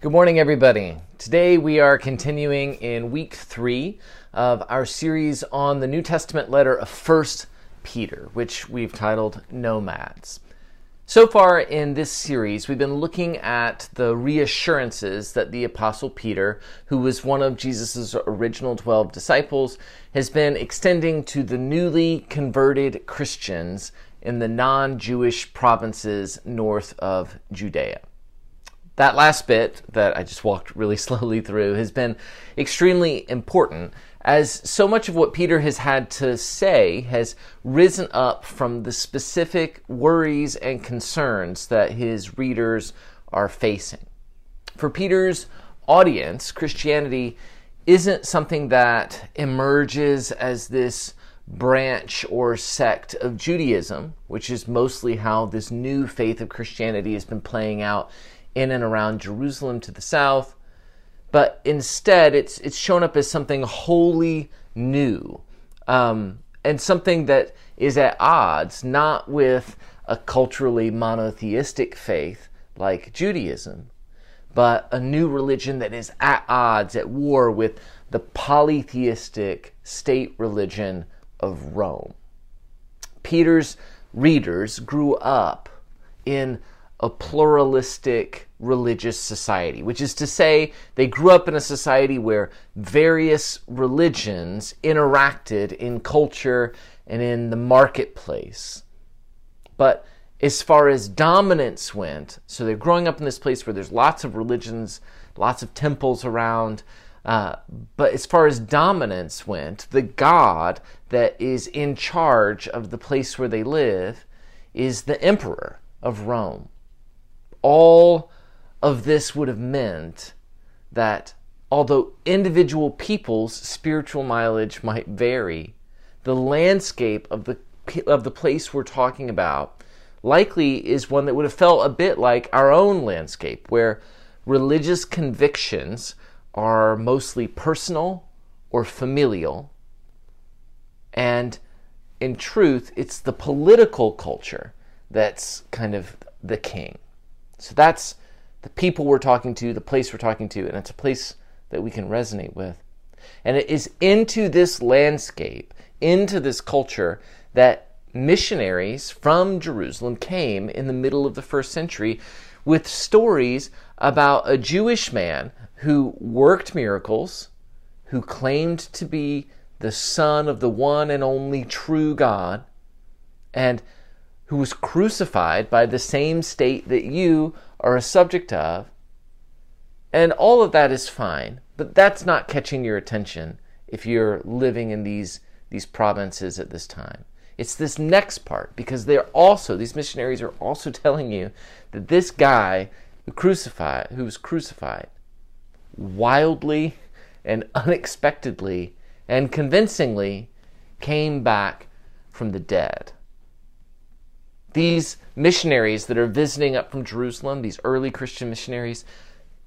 Good morning, everybody. Today we are continuing in week three of our series on the New Testament letter of First Peter, which we've titled Nomads. So far in this series, we've been looking at the reassurances that the Apostle Peter, who was one of Jesus' original 12 disciples, has been extending to the newly converted Christians in the non Jewish provinces north of Judea that last bit that I just walked really slowly through has been extremely important as so much of what Peter has had to say has risen up from the specific worries and concerns that his readers are facing. For Peter's audience, Christianity isn't something that emerges as this branch or sect of Judaism, which is mostly how this new faith of Christianity has been playing out in and around Jerusalem to the south, but instead it's it's shown up as something wholly new um, and something that is at odds not with a culturally monotheistic faith like Judaism, but a new religion that is at odds, at war with the polytheistic state religion of Rome. Peter's readers grew up in a pluralistic religious society, which is to say, they grew up in a society where various religions interacted in culture and in the marketplace. But as far as dominance went, so they're growing up in this place where there's lots of religions, lots of temples around. Uh, but as far as dominance went, the God that is in charge of the place where they live is the emperor of Rome all of this would have meant that although individual people's spiritual mileage might vary, the landscape of the of the place we're talking about likely is one that would have felt a bit like our own landscape where religious convictions are mostly personal or familial. And in truth it's the political culture that's kind of the king so that's the people we're talking to, the place we're talking to, and it's a place that we can resonate with. And it is into this landscape, into this culture, that missionaries from Jerusalem came in the middle of the first century with stories about a Jewish man who worked miracles, who claimed to be the son of the one and only true God, and who was crucified by the same state that you are a subject of. And all of that is fine, but that's not catching your attention if you're living in these, these provinces at this time. It's this next part because they're also, these missionaries are also telling you that this guy who crucified, who was crucified, wildly and unexpectedly and convincingly came back from the dead these missionaries that are visiting up from Jerusalem, these early Christian missionaries,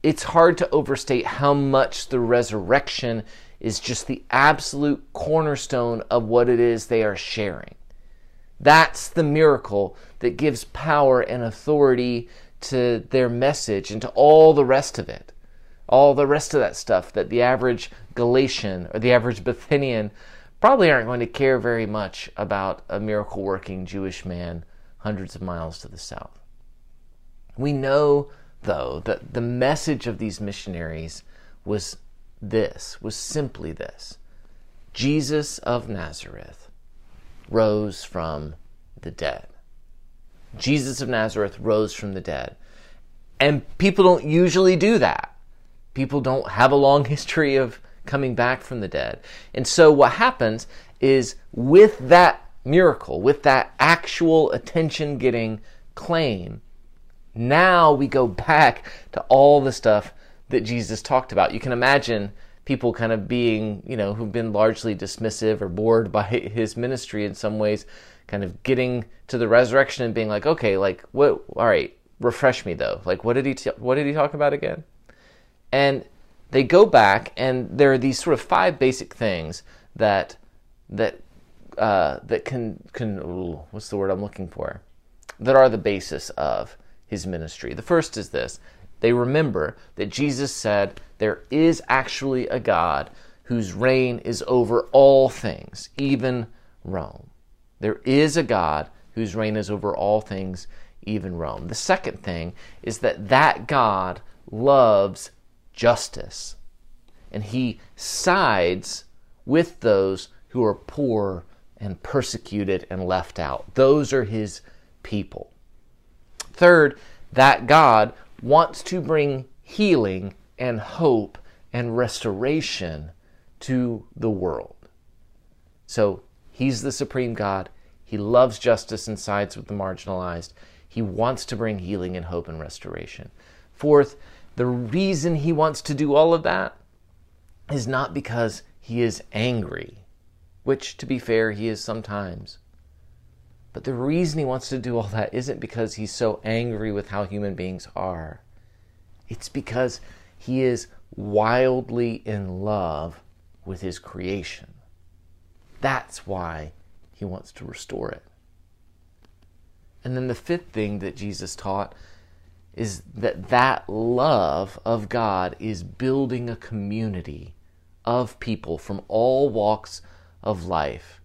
it's hard to overstate how much the resurrection is just the absolute cornerstone of what it is they are sharing. That's the miracle that gives power and authority to their message and to all the rest of it. All the rest of that stuff that the average Galatian or the average Bithynian probably aren't going to care very much about a miracle working Jewish man hundreds of miles to the south. We know, though, that the message of these missionaries was this, was simply this Jesus of Nazareth rose from the dead. Jesus of Nazareth rose from the dead. And people don't usually do that. People don't have a long history of coming back from the dead. And so what happens is with that miracle, with that actual attention getting claim, now we go back to all the stuff that Jesus talked about. You can imagine people kind of being, you know, who've been largely dismissive or bored by his ministry in some ways, kind of getting to the resurrection and being like, okay, like what? All right, refresh me though. Like, what did he? T- what did he talk about again? And they go back, and there are these sort of five basic things that that uh, that can can ooh, what's the word I'm looking for? That are the basis of his ministry. The first is this: They remember that Jesus said there is actually a God whose reign is over all things, even Rome. There is a God whose reign is over all things, even Rome. The second thing is that that God loves justice, and he sides with those who are poor and persecuted and left out. Those are his people. Third, that God wants to bring healing and hope and restoration to the world. So he's the supreme God. He loves justice and sides with the marginalized. He wants to bring healing and hope and restoration. Fourth, the reason he wants to do all of that is not because he is angry, which, to be fair, he is sometimes. But the reason he wants to do all that isn't because he's so angry with how human beings are. It's because he is wildly in love with his creation. That's why he wants to restore it. And then the fifth thing that Jesus taught is that that love of God is building a community of people from all walks of life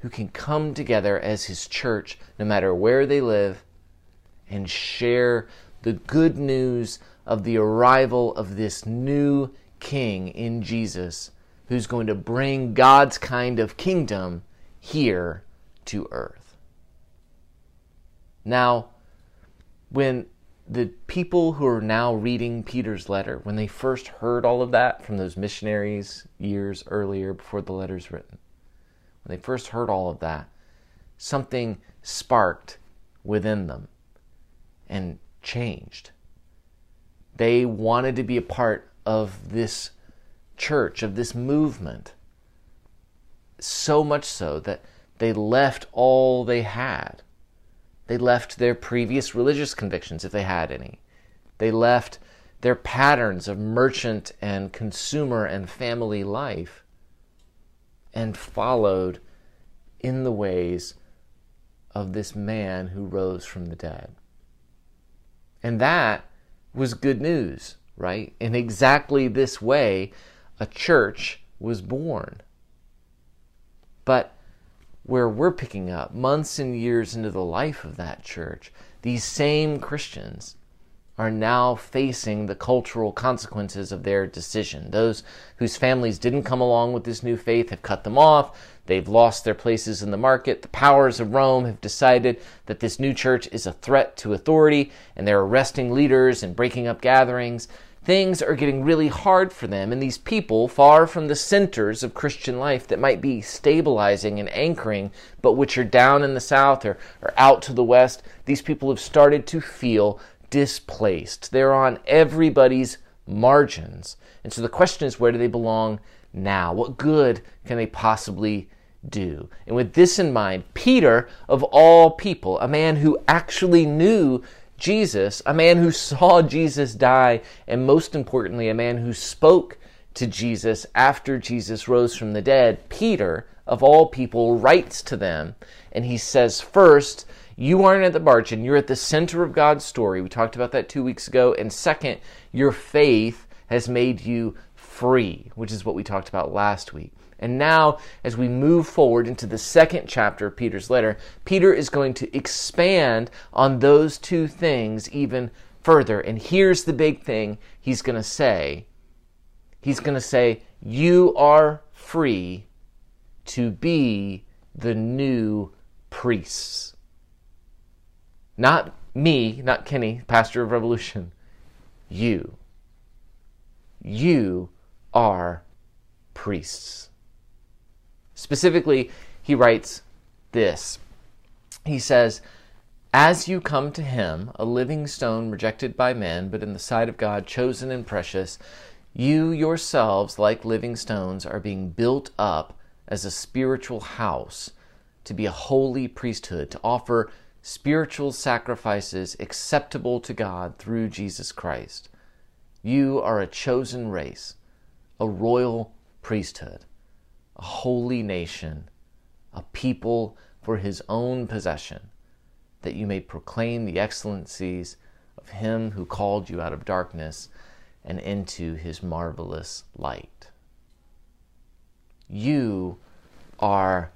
who can come together as his church no matter where they live and share the good news of the arrival of this new king in Jesus who's going to bring God's kind of kingdom here to earth. Now, when the people who are now reading Peter's letter, when they first heard all of that from those missionaries years earlier before the letter's written, when they first heard all of that, something sparked within them and changed. They wanted to be a part of this church, of this movement, so much so that they left all they had they left their previous religious convictions, if they had any. They left their patterns of merchant and consumer and family life and followed in the ways of this man who rose from the dead. And that was good news, right? In exactly this way, a church was born. But where we're picking up months and years into the life of that church, these same Christians are now facing the cultural consequences of their decision. Those whose families didn't come along with this new faith have cut them off. They've lost their places in the market. The powers of Rome have decided that this new church is a threat to authority, and they're arresting leaders and breaking up gatherings things are getting really hard for them. And these people, far from the centers of Christian life that might be stabilizing and anchoring, but which are down in the south or, or out to the west, these people have started to feel displaced. They're on everybody's margins. And so the question is where do they belong now? What good can they possibly do? And with this in mind, Peter, of all people, a man who actually knew Jesus, a man who saw Jesus die, and most importantly, a man who spoke to Jesus after Jesus rose from the dead, Peter, of all people, writes to them and he says, First, you aren't at the margin, you're at the center of God's story. We talked about that two weeks ago. And second, your faith has made you free, which is what we talked about last week. And now, as we move forward into the second chapter of Peter's letter, Peter is going to expand on those two things even further. And here's the big thing he's going to say He's going to say, You are free to be the new priests. Not me, not Kenny, pastor of Revolution. You. You are priests. Specifically, he writes this He says, As you come to him, a living stone rejected by men, but in the sight of God chosen and precious, you yourselves, like living stones, are being built up as a spiritual house to be a holy priesthood, to offer spiritual sacrifices acceptable to God through Jesus Christ. You are a chosen race, a royal priesthood holy nation, a people for his own possession, that you may proclaim the excellencies of him who called you out of darkness and into his marvelous light. You are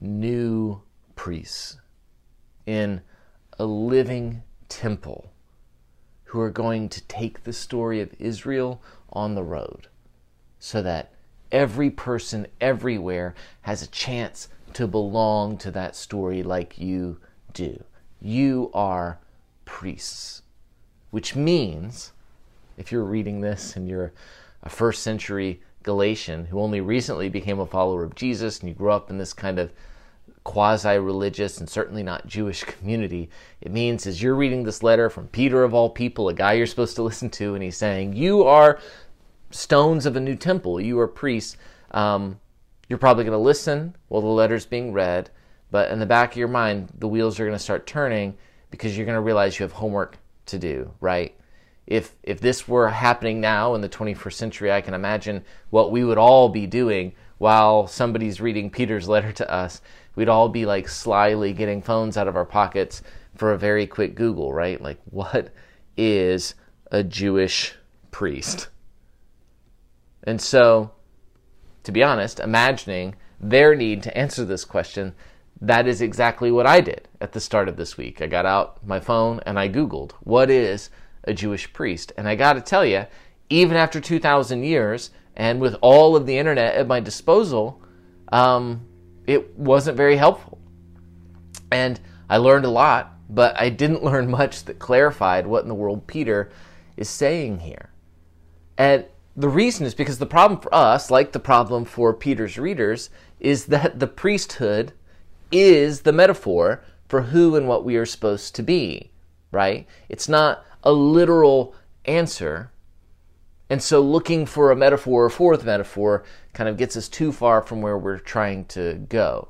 new priests in a living temple who are going to take the story of Israel on the road so that every person everywhere has a chance to belong to that story like you do. You are priests, which means if you're reading this and you're a first century Galatian who only recently became a follower of Jesus and you grew up in this kind of quasi religious and certainly not Jewish community. It means as you're reading this letter from Peter of all people, a guy you're supposed to listen to, and he's saying, You are stones of a new temple, you are priests. Um, you're probably going to listen while the letter's being read, but in the back of your mind, the wheels are going to start turning because you're going to realize you have homework to do, right? If if this were happening now in the 21st century, I can imagine what we would all be doing while somebody's reading Peter's letter to us we'd all be like slyly getting phones out of our pockets for a very quick Google, right? Like, what is a Jewish priest? And so, to be honest, imagining their need to answer this question, that is exactly what I did at the start of this week. I got out my phone and I Googled, what is a Jewish priest? And I got to tell you, even after 2,000 years and with all of the internet at my disposal, um, it wasn't very helpful. And I learned a lot, but I didn't learn much that clarified what in the world Peter is saying here. And the reason is because the problem for us, like the problem for Peter's readers, is that the priesthood is the metaphor for who and what we are supposed to be, right? It's not a literal answer. And so looking for a metaphor or for the metaphor kind of gets us too far from where we're trying to go.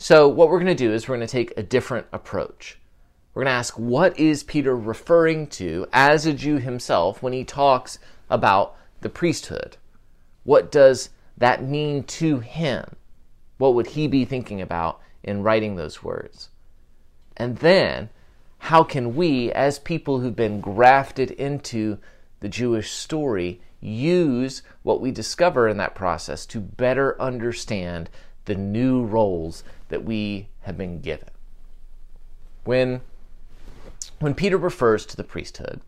So, what we're going to do is we're going to take a different approach. We're going to ask what is Peter referring to as a Jew himself when he talks about the priesthood? What does that mean to him? What would he be thinking about in writing those words? And then, how can we, as people who've been grafted into the Jewish story, use what we discover in that process to better understand the new roles that we have been given. When, when Peter refers to the priesthood,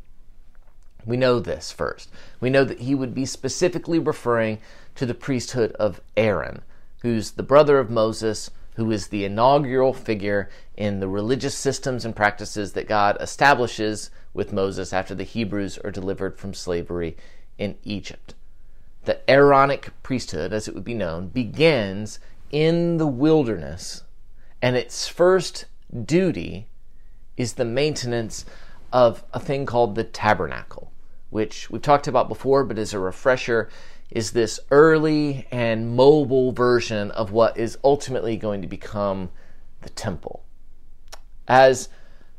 we know this first. We know that he would be specifically referring to the priesthood of Aaron, who's the brother of Moses, who is the inaugural figure in the religious systems and practices that God establishes with Moses after the Hebrews are delivered from slavery in Egypt. The Aaronic priesthood, as it would be known, begins in the wilderness, and its first duty is the maintenance of a thing called the tabernacle, which we've talked about before, but as a refresher, is this early and mobile version of what is ultimately going to become the temple. As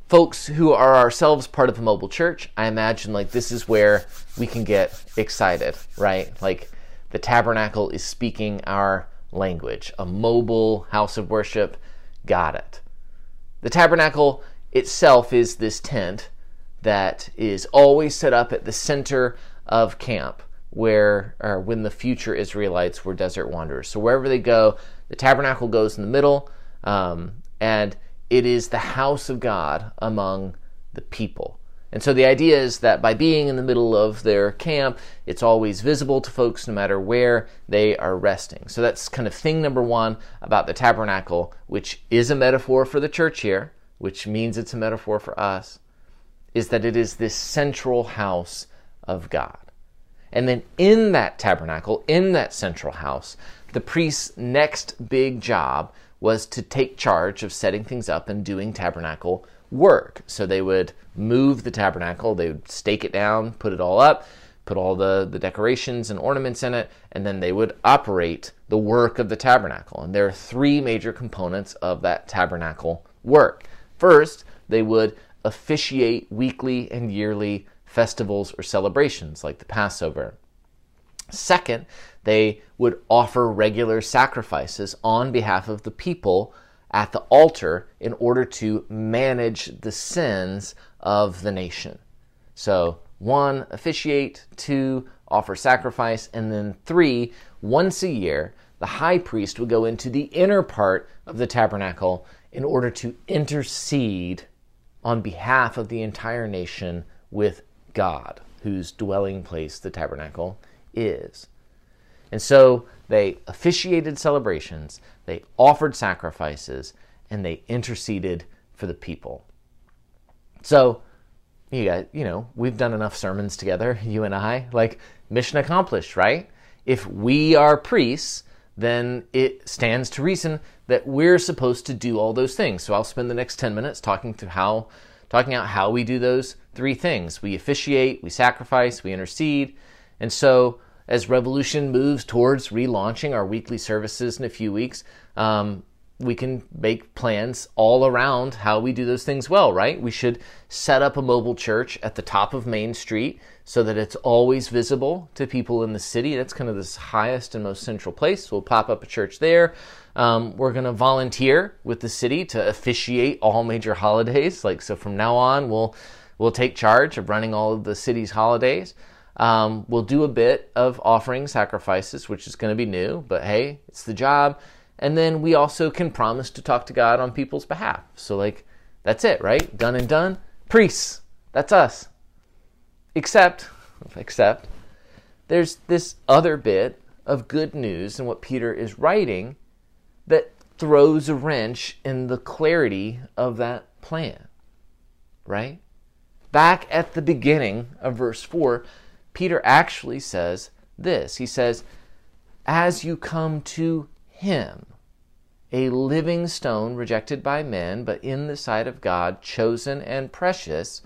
folks who are ourselves part of a mobile church, I imagine like this is where we can get excited, right? Like the tabernacle is speaking our language, a mobile house of worship. Got it. The tabernacle itself is this tent that is always set up at the center of camp where or when the future Israelites were desert wanderers. So wherever they go, the tabernacle goes in the middle, um, and it is the house of God among the people. And so the idea is that by being in the middle of their camp, it's always visible to folks no matter where they are resting. So that's kind of thing number one about the tabernacle, which is a metaphor for the church here, which means it's a metaphor for us, is that it is this central house of God. And then in that tabernacle, in that central house, the priest's next big job was to take charge of setting things up and doing tabernacle work. So they would move the tabernacle, they would stake it down, put it all up, put all the, the decorations and ornaments in it, and then they would operate the work of the tabernacle. And there are three major components of that tabernacle work. First, they would officiate weekly and yearly festivals or celebrations like the Passover. Second, they would offer regular sacrifices on behalf of the people at the altar in order to manage the sins of the nation. So, one, officiate, two, offer sacrifice, and then three, once a year, the high priest would go into the inner part of the tabernacle in order to intercede on behalf of the entire nation with God, whose dwelling place the tabernacle is. And so they officiated celebrations, they offered sacrifices, and they interceded for the people. So, you got, you know, we've done enough sermons together, you and I, like mission accomplished, right? If we are priests, then it stands to reason that we're supposed to do all those things. So I'll spend the next 10 minutes talking to how talking out how we do those three things. We officiate, we sacrifice, we intercede. And so as Revolution moves towards relaunching our weekly services in a few weeks, um, we can make plans all around how we do those things well, right? We should set up a mobile church at the top of Main Street so that it's always visible to people in the city. That's kind of this highest and most central place. We'll pop up a church there. Um, we're going to volunteer with the city to officiate all major holidays. Like so, from now on, we'll we'll take charge of running all of the city's holidays. Um, we'll do a bit of offering sacrifices, which is going to be new, but hey, it's the job. And then we also can promise to talk to God on people's behalf. So, like, that's it, right? Done and done. Priests, that's us. Except, except, there's this other bit of good news in what Peter is writing that throws a wrench in the clarity of that plan, right? Back at the beginning of verse 4, Peter actually says this. He says, As you come to him, a living stone rejected by men, but in the sight of God, chosen and precious,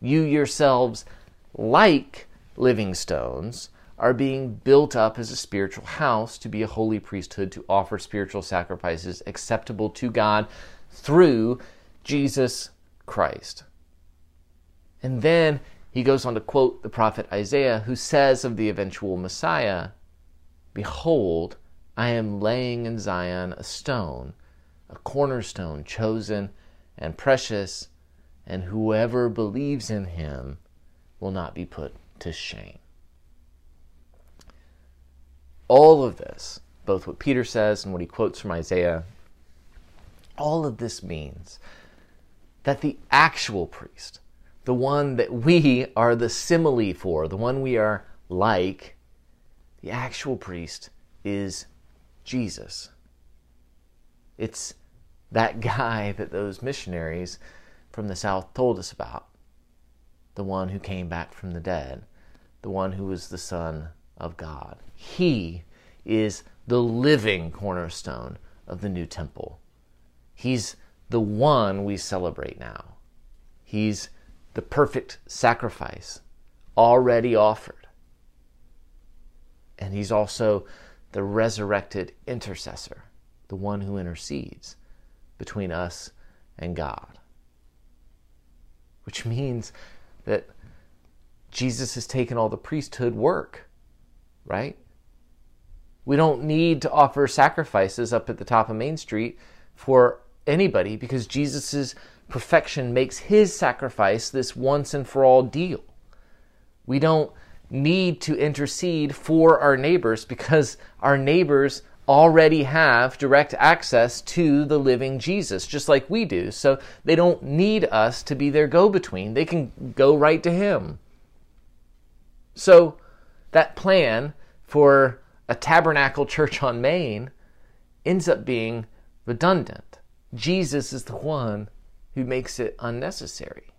you yourselves, like living stones, are being built up as a spiritual house to be a holy priesthood to offer spiritual sacrifices acceptable to God through Jesus Christ. And then he goes on to quote the prophet Isaiah, who says of the eventual Messiah, Behold, I am laying in Zion a stone, a cornerstone chosen and precious, and whoever believes in him will not be put to shame. All of this, both what Peter says and what he quotes from Isaiah, all of this means that the actual priest, the one that we are the simile for, the one we are like, the actual priest is Jesus. It's that guy that those missionaries from the South told us about. The one who came back from the dead, the one who was the Son of God. He is the living cornerstone of the new temple. He's the one we celebrate now. He's the perfect sacrifice already offered. And he's also the resurrected intercessor, the one who intercedes between us and God. Which means that Jesus has taken all the priesthood work, right? We don't need to offer sacrifices up at the top of Main Street for anybody because Jesus' perfection makes his sacrifice this once and for all deal. We don't need to intercede for our neighbors because our neighbors already have direct access to the living Jesus, just like we do. So they don't need us to be their go between. They can go right to Him. So that plan for a tabernacle church on Main ends up being redundant. Jesus is the one who makes it unnecessary.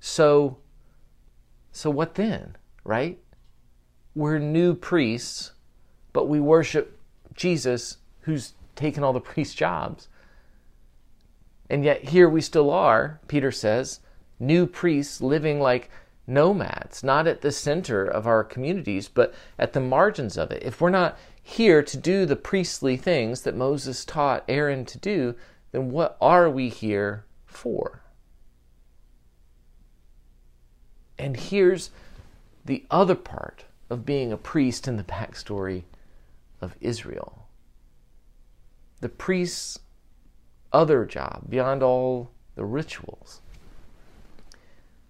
So so what then, right? We're new priests, but we worship Jesus who's taken all the priest jobs. And yet here we still are, Peter says, new priests living like nomads, not at the center of our communities, but at the margins of it. If we're not here to do the priestly things that Moses taught Aaron to do, then what are we here for? And here's the other part of being a priest in the backstory of Israel. The priest's other job, beyond all the rituals,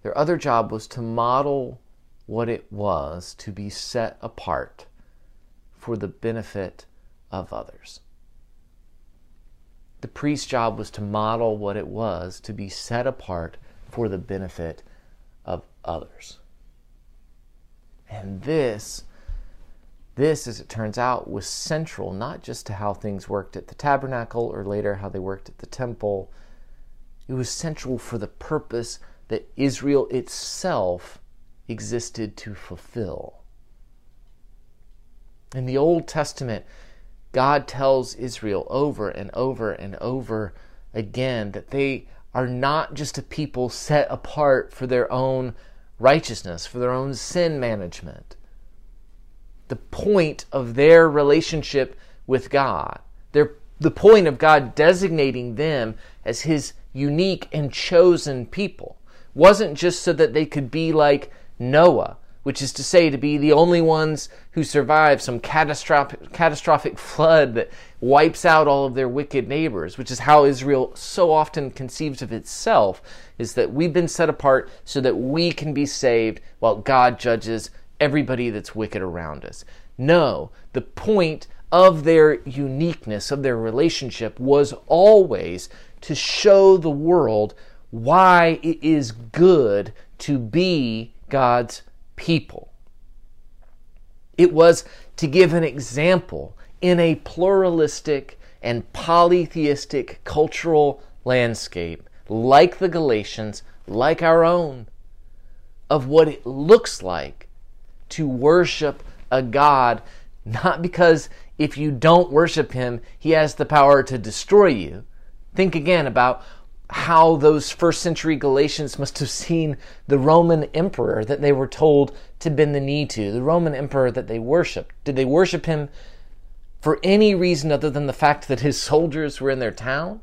Their other job was to model what it was to be set apart for the benefit of others. The priest's job was to model what it was to be set apart for the benefit of others. And this, this, as it turns out, was central not just to how things worked at the tabernacle or later how they worked at the temple. It was central for the purpose that Israel itself existed to fulfill. In the Old Testament, God tells Israel over and over and over again that they are not just a people set apart for their own righteousness, for their own sin management. The point of their relationship with God, the point of God designating them as His unique and chosen people, wasn't just so that they could be like Noah, which is to say, to be the only ones who survive some catastrophic, catastrophic flood that wipes out all of their wicked neighbors, which is how Israel so often conceives of itself, is that we've been set apart so that we can be saved while God judges everybody that's wicked around us. No, the point of their uniqueness, of their relationship, was always to show the world why it is good to be God's people. It was to give an example in a pluralistic and polytheistic cultural landscape like the Galatians, like our own, of what it looks like to worship a God, not because if you don't worship Him, He has the power to destroy you. Think again about how those first century Galatians must have seen the Roman emperor that they were told to bend the knee to, the Roman emperor that they worshiped. Did they worship him for any reason other than the fact that his soldiers were in their town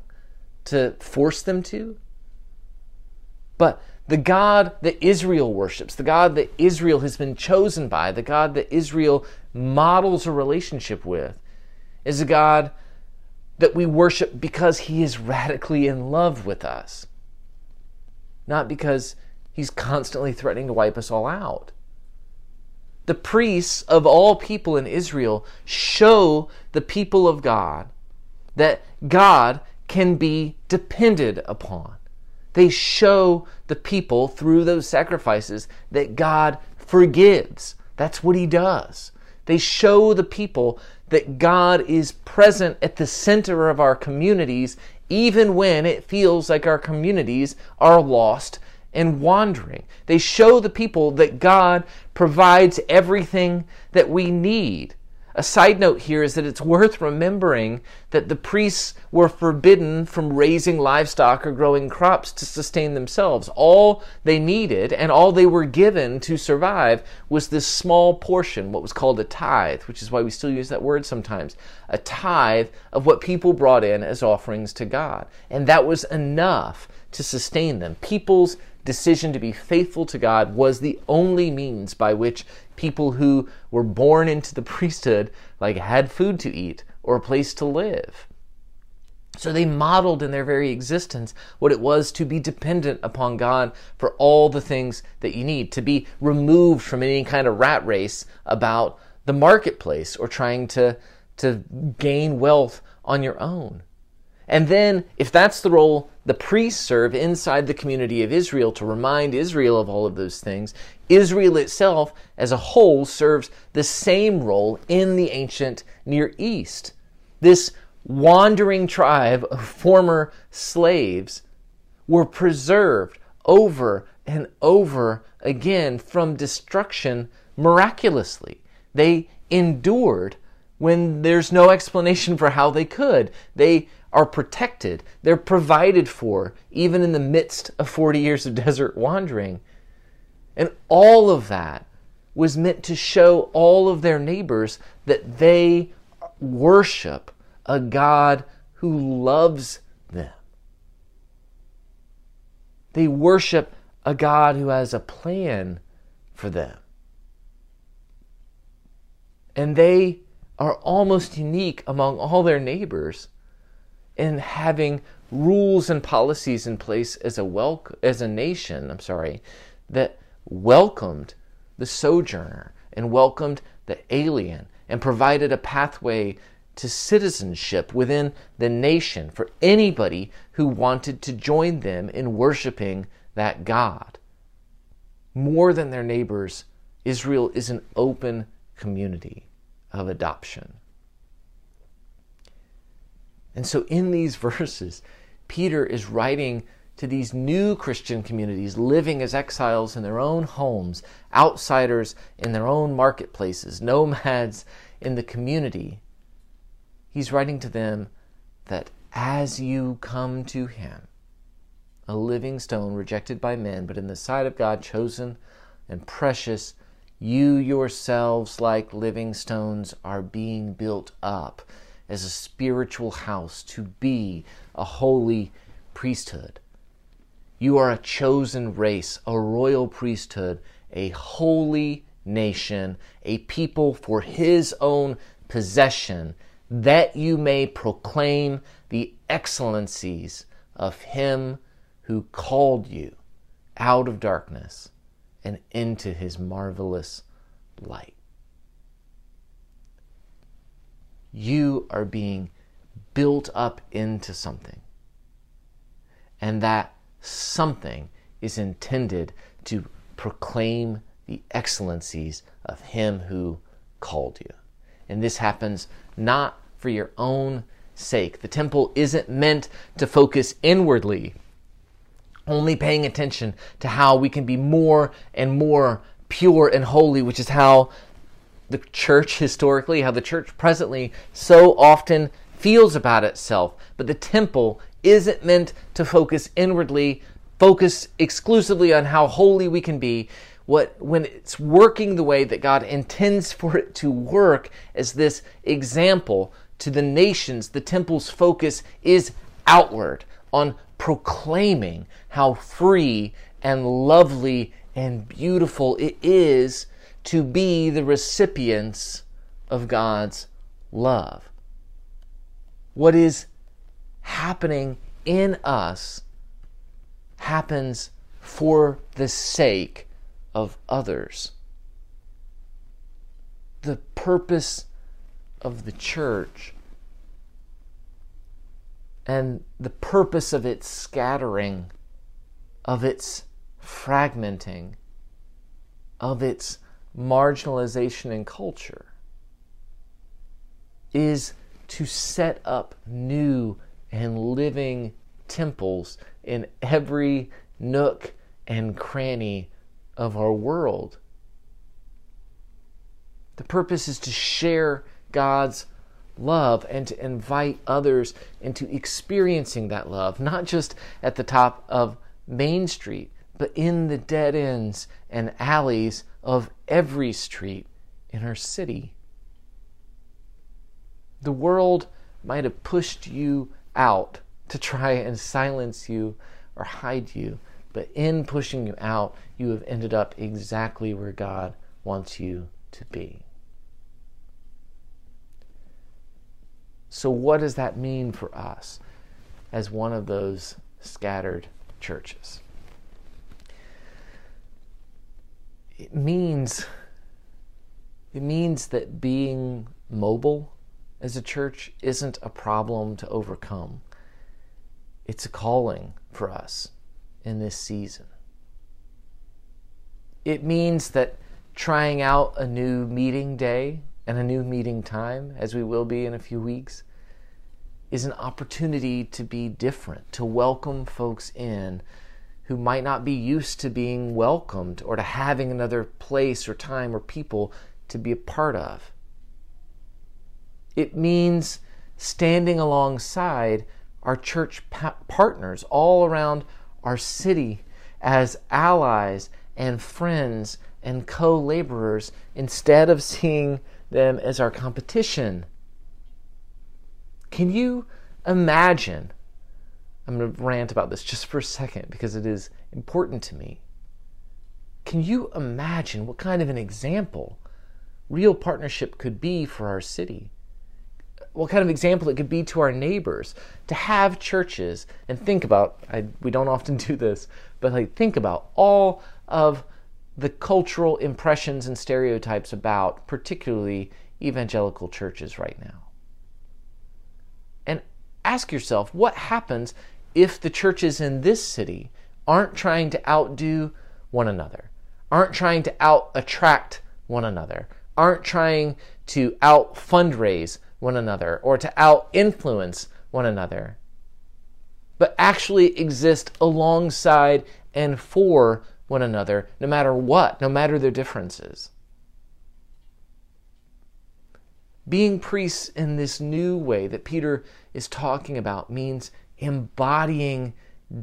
to force them to? But the God that Israel worships, the God that Israel has been chosen by, the God that Israel models a relationship with, is a God that we worship because He is radically in love with us, not because He's constantly threatening to wipe us all out. The priests of all people in Israel show the people of God that God can be depended upon. They show the people through those sacrifices that God forgives. That's what He does. They show the people that God is present at the center of our communities, even when it feels like our communities are lost and wandering. They show the people that God provides everything that we need. A side note here is that it's worth remembering that the priests were forbidden from raising livestock or growing crops to sustain themselves. All they needed and all they were given to survive was this small portion, what was called a tithe, which is why we still use that word sometimes. A tithe of what people brought in as offerings to God. And that was enough to sustain them. People's decision to be faithful to God was the only means by which people who were born into the priesthood like had food to eat or a place to live. So they modeled in their very existence what it was to be dependent upon God for all the things that you need, to be removed from any kind of rat race about the marketplace or trying to, to gain wealth on your own. And then, if that's the role the priests serve inside the community of Israel to remind Israel of all of those things, Israel itself as a whole serves the same role in the ancient Near East. This wandering tribe of former slaves were preserved over and over again from destruction miraculously. They endured when there's no explanation for how they could. They are protected, they're provided for, even in the midst of 40 years of desert wandering. And all of that was meant to show all of their neighbors that they worship a God who loves them. They worship a God who has a plan for them. And they are almost unique among all their neighbors in having rules and policies in place as a wel- as a nation, I'm sorry, that welcomed the sojourner and welcomed the alien and provided a pathway to citizenship within the nation for anybody who wanted to join them in worshiping that God. More than their neighbors, Israel is an open community of adoption. And so, in these verses, Peter is writing to these new Christian communities living as exiles in their own homes, outsiders in their own marketplaces, nomads in the community. He's writing to them that as you come to him, a living stone rejected by men, but in the sight of God chosen and precious, you yourselves, like living stones, are being built up as a spiritual house to be a holy priesthood. You are a chosen race, a royal priesthood, a holy nation, a people for his own possession, that you may proclaim the excellencies of him who called you out of darkness and into his marvelous light. You are being built up into something. And that something is intended to proclaim the excellencies of Him who called you. And this happens not for your own sake. The temple isn't meant to focus inwardly, only paying attention to how we can be more and more pure and holy, which is how the church historically, how the church presently so often feels about itself. But the temple isn't meant to focus inwardly, focus exclusively on how holy we can be. What when it's working the way that God intends for it to work as this example to the nations, the temple's focus is outward on proclaiming how free and lovely and beautiful it is to be the recipients of God's love. What is happening in us happens for the sake of others. The purpose of the church and the purpose of its scattering, of its fragmenting, of its marginalization in culture is to set up new and living temples in every nook and cranny of our world. The purpose is to share God's love and to invite others into experiencing that love, not just at the top of Main Street, but in the dead ends and alleys of every street in our city. The world might have pushed you out to try and silence you or hide you. But in pushing you out, you have ended up exactly where God wants you to be. So, what does that mean for us as one of those scattered churches? It means it means that being mobile as a church isn't a problem to overcome. It's a calling for us in this season. It means that trying out a new meeting day and a new meeting time, as we will be in a few weeks, is an opportunity to be different, to welcome folks in who might not be used to being welcomed or to having another place or time or people to be a part of. It means standing alongside our church pa- partners all around our city as allies and friends and co laborers instead of seeing them as our competition. Can you imagine? I'm going to rant about this just for a second because it is important to me. Can you imagine what kind of an example real partnership could be for our city? what kind of example it could be to our neighbors to have churches and think about I, we don't often do this but like think about all of the cultural impressions and stereotypes about, particularly evangelical churches right now. And ask yourself what happens if the churches in this city aren't trying to outdo one another, aren't trying to out attract one another, aren't trying to out fundraise one another or to out influence one another, but actually exist alongside and for one another, no matter what, no matter their differences. Being priests in this new way that Peter is talking about means embodying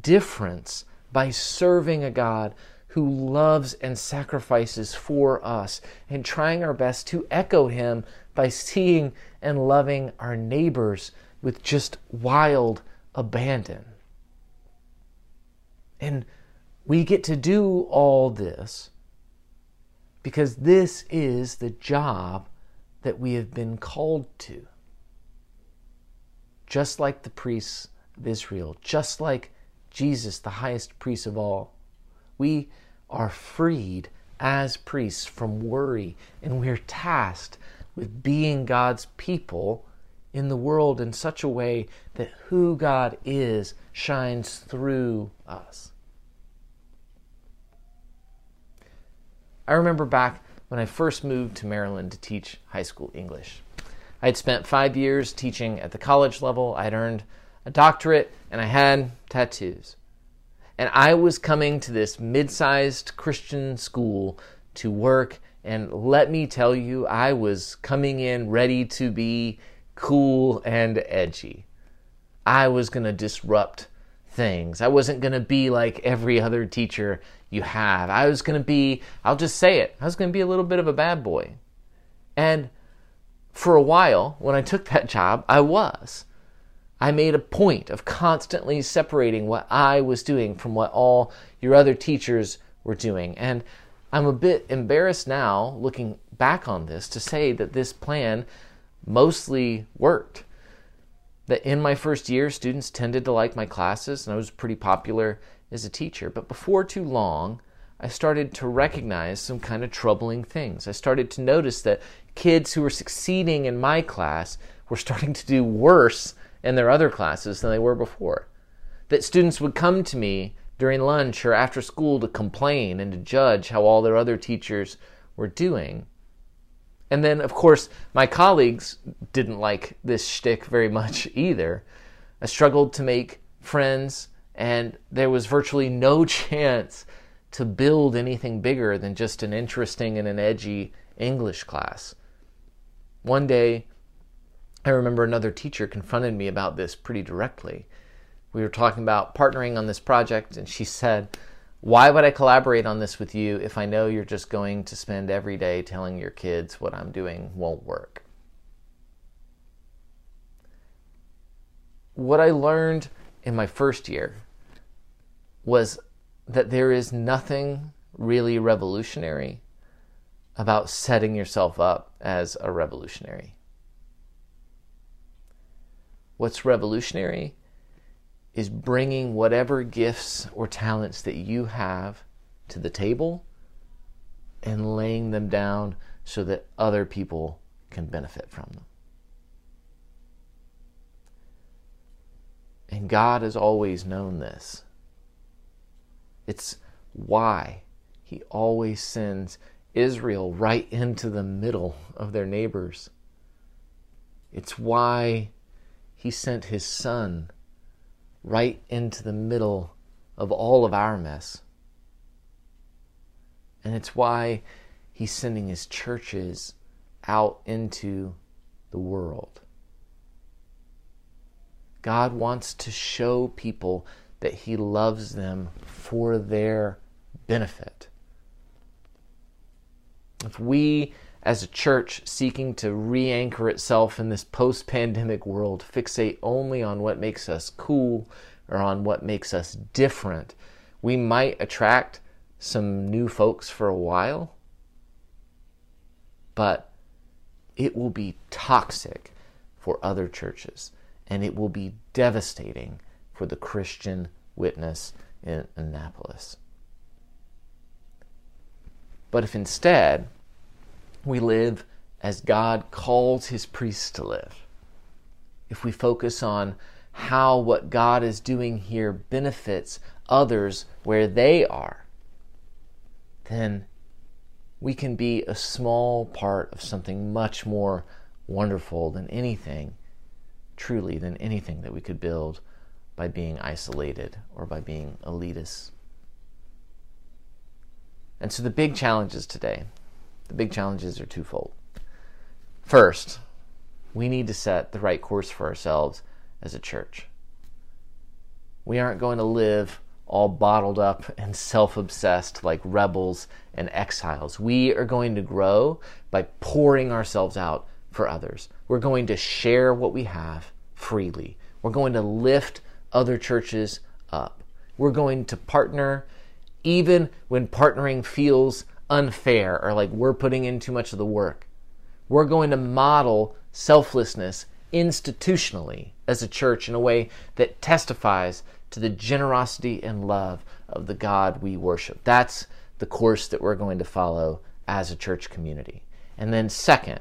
difference by serving a God who loves and sacrifices for us and trying our best to echo him by seeing and loving our neighbors with just wild abandon. And we get to do all this because this is the job that we have been called to. Just like the priests of Israel, just like Jesus, the highest priest of all, we are freed as priests from worry and we're tasked with being God's people in the world in such a way that who God is shines through us. I remember back when I first moved to Maryland to teach high school English. I had spent five years teaching at the college level, I had earned a doctorate, and I had tattoos. And I was coming to this mid sized Christian school to work, and let me tell you, I was coming in ready to be cool and edgy. I was going to disrupt things. I wasn't going to be like every other teacher you have. I was going to be, I'll just say it, I was going to be a little bit of a bad boy. And for a while, when I took that job, I was. I made a point of constantly separating what I was doing from what all your other teachers were doing. And I'm a bit embarrassed now, looking back on this, to say that this plan mostly worked. That in my first year, students tended to like my classes, and I was pretty popular as a teacher. But before too long, I started to recognize some kind of troubling things. I started to notice that kids who were succeeding in my class were starting to do worse in their other classes than they were before. That students would come to me during lunch or after school to complain and to judge how all their other teachers were doing. And then, of course, my colleagues didn't like this shtick very much either. I struggled to make friends and there was virtually no chance to build anything bigger than just an interesting and an edgy English class. One day, I remember another teacher confronted me about this pretty directly. We were talking about partnering on this project, and she said, Why would I collaborate on this with you if I know you're just going to spend every day telling your kids what I'm doing won't work? What I learned in my first year was that there is nothing really revolutionary about setting yourself up as a revolutionary. What's revolutionary is bringing whatever gifts or talents that you have to the table and laying them down so that other people can benefit from them. And God has always known this. It's why he always sends Israel right into the middle of their neighbors. It's why he sent his son right into the middle of all of our mess. And it's why he's sending his churches out into the world. God wants to show people that He loves them for their benefit. If we, as a church seeking to re anchor itself in this post pandemic world, fixate only on what makes us cool or on what makes us different, we might attract some new folks for a while, but it will be toxic for other churches and it will be devastating for the Christian witness in Annapolis. but if instead we live as God calls his priests to live, if we focus on how what God is doing here benefits others where they are, then we can be a small part of something much more wonderful than anything, truly, than anything that we could build by being isolated or by being elitist. And so the big challenges today, the big challenges are twofold. First, we need to set the right course for ourselves as a church. We aren't going to live all bottled up and self obsessed like rebels and exiles. We are going to grow by pouring ourselves out for others. We're going to share what we have freely. We're going to lift other churches up. We're going to partner even when partnering feels unfair or like we're putting in too much of the work. We're going to model selflessness institutionally as a church in a way that testifies to the generosity and love of the God we worship. That's the course that we're going to follow as a church community. And then, second,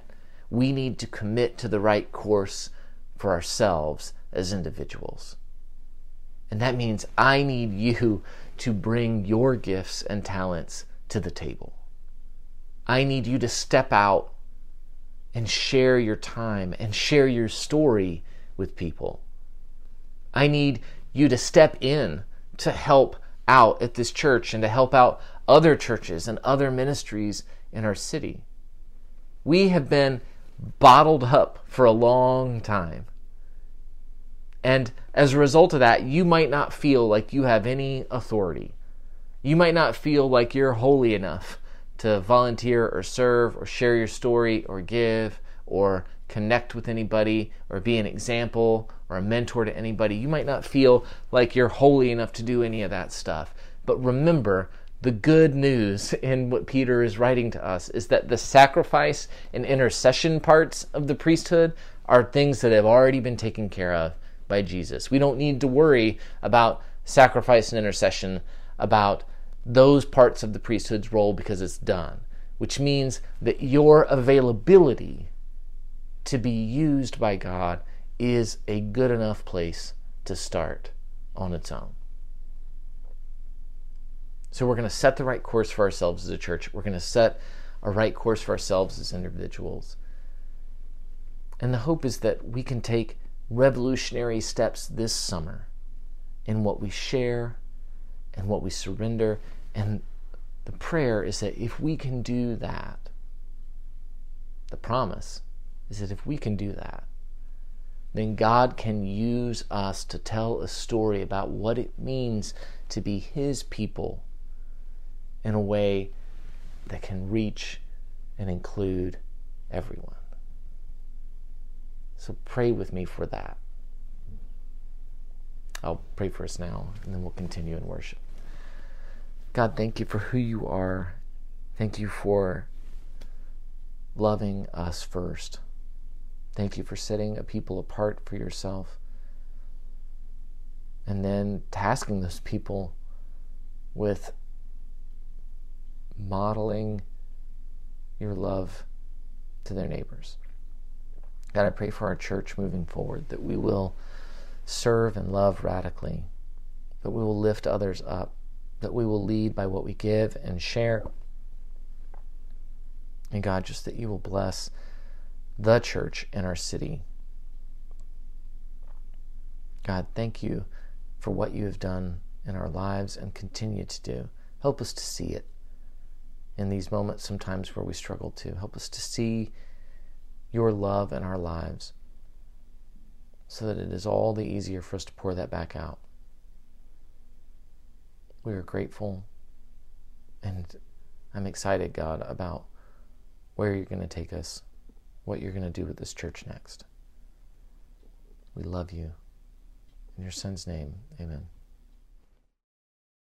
we need to commit to the right course for ourselves as individuals. And that means I need you to bring your gifts and talents to the table. I need you to step out and share your time and share your story with people. I need you to step in to help out at this church and to help out other churches and other ministries in our city. We have been bottled up for a long time. And as a result of that, you might not feel like you have any authority. You might not feel like you're holy enough to volunteer or serve or share your story or give or connect with anybody or be an example or a mentor to anybody. You might not feel like you're holy enough to do any of that stuff. But remember, the good news in what Peter is writing to us is that the sacrifice and intercession parts of the priesthood are things that have already been taken care of by Jesus. We don't need to worry about sacrifice and intercession, about those parts of the priesthood's role because it's done, which means that your availability to be used by God is a good enough place to start on its own. So we're going to set the right course for ourselves as a church. We're going to set a right course for ourselves as individuals. And the hope is that we can take revolutionary steps this summer in what we share and what we surrender. And the prayer is that if we can do that, the promise is that if we can do that, then God can use us to tell a story about what it means to be His people in a way that can reach and include everyone. So pray with me for that. I'll pray for us now, and then we'll continue in worship. God, thank you for who you are. Thank you for loving us first. Thank you for setting a people apart for yourself. And then tasking those people with modeling your love to their neighbors. God, I pray for our church moving forward that we will serve and love radically, that we will lift others up, that we will lead by what we give and share. And God, just that you will bless the church in our city. God, thank you for what you have done in our lives and continue to do. Help us to see it in these moments sometimes where we struggle to. Help us to see your love in our lives so that it is all the easier for us to pour that back out. We are grateful and I'm excited, God, about where you're going to take us what you're going to do with this church next. We love you. In your son's name, amen.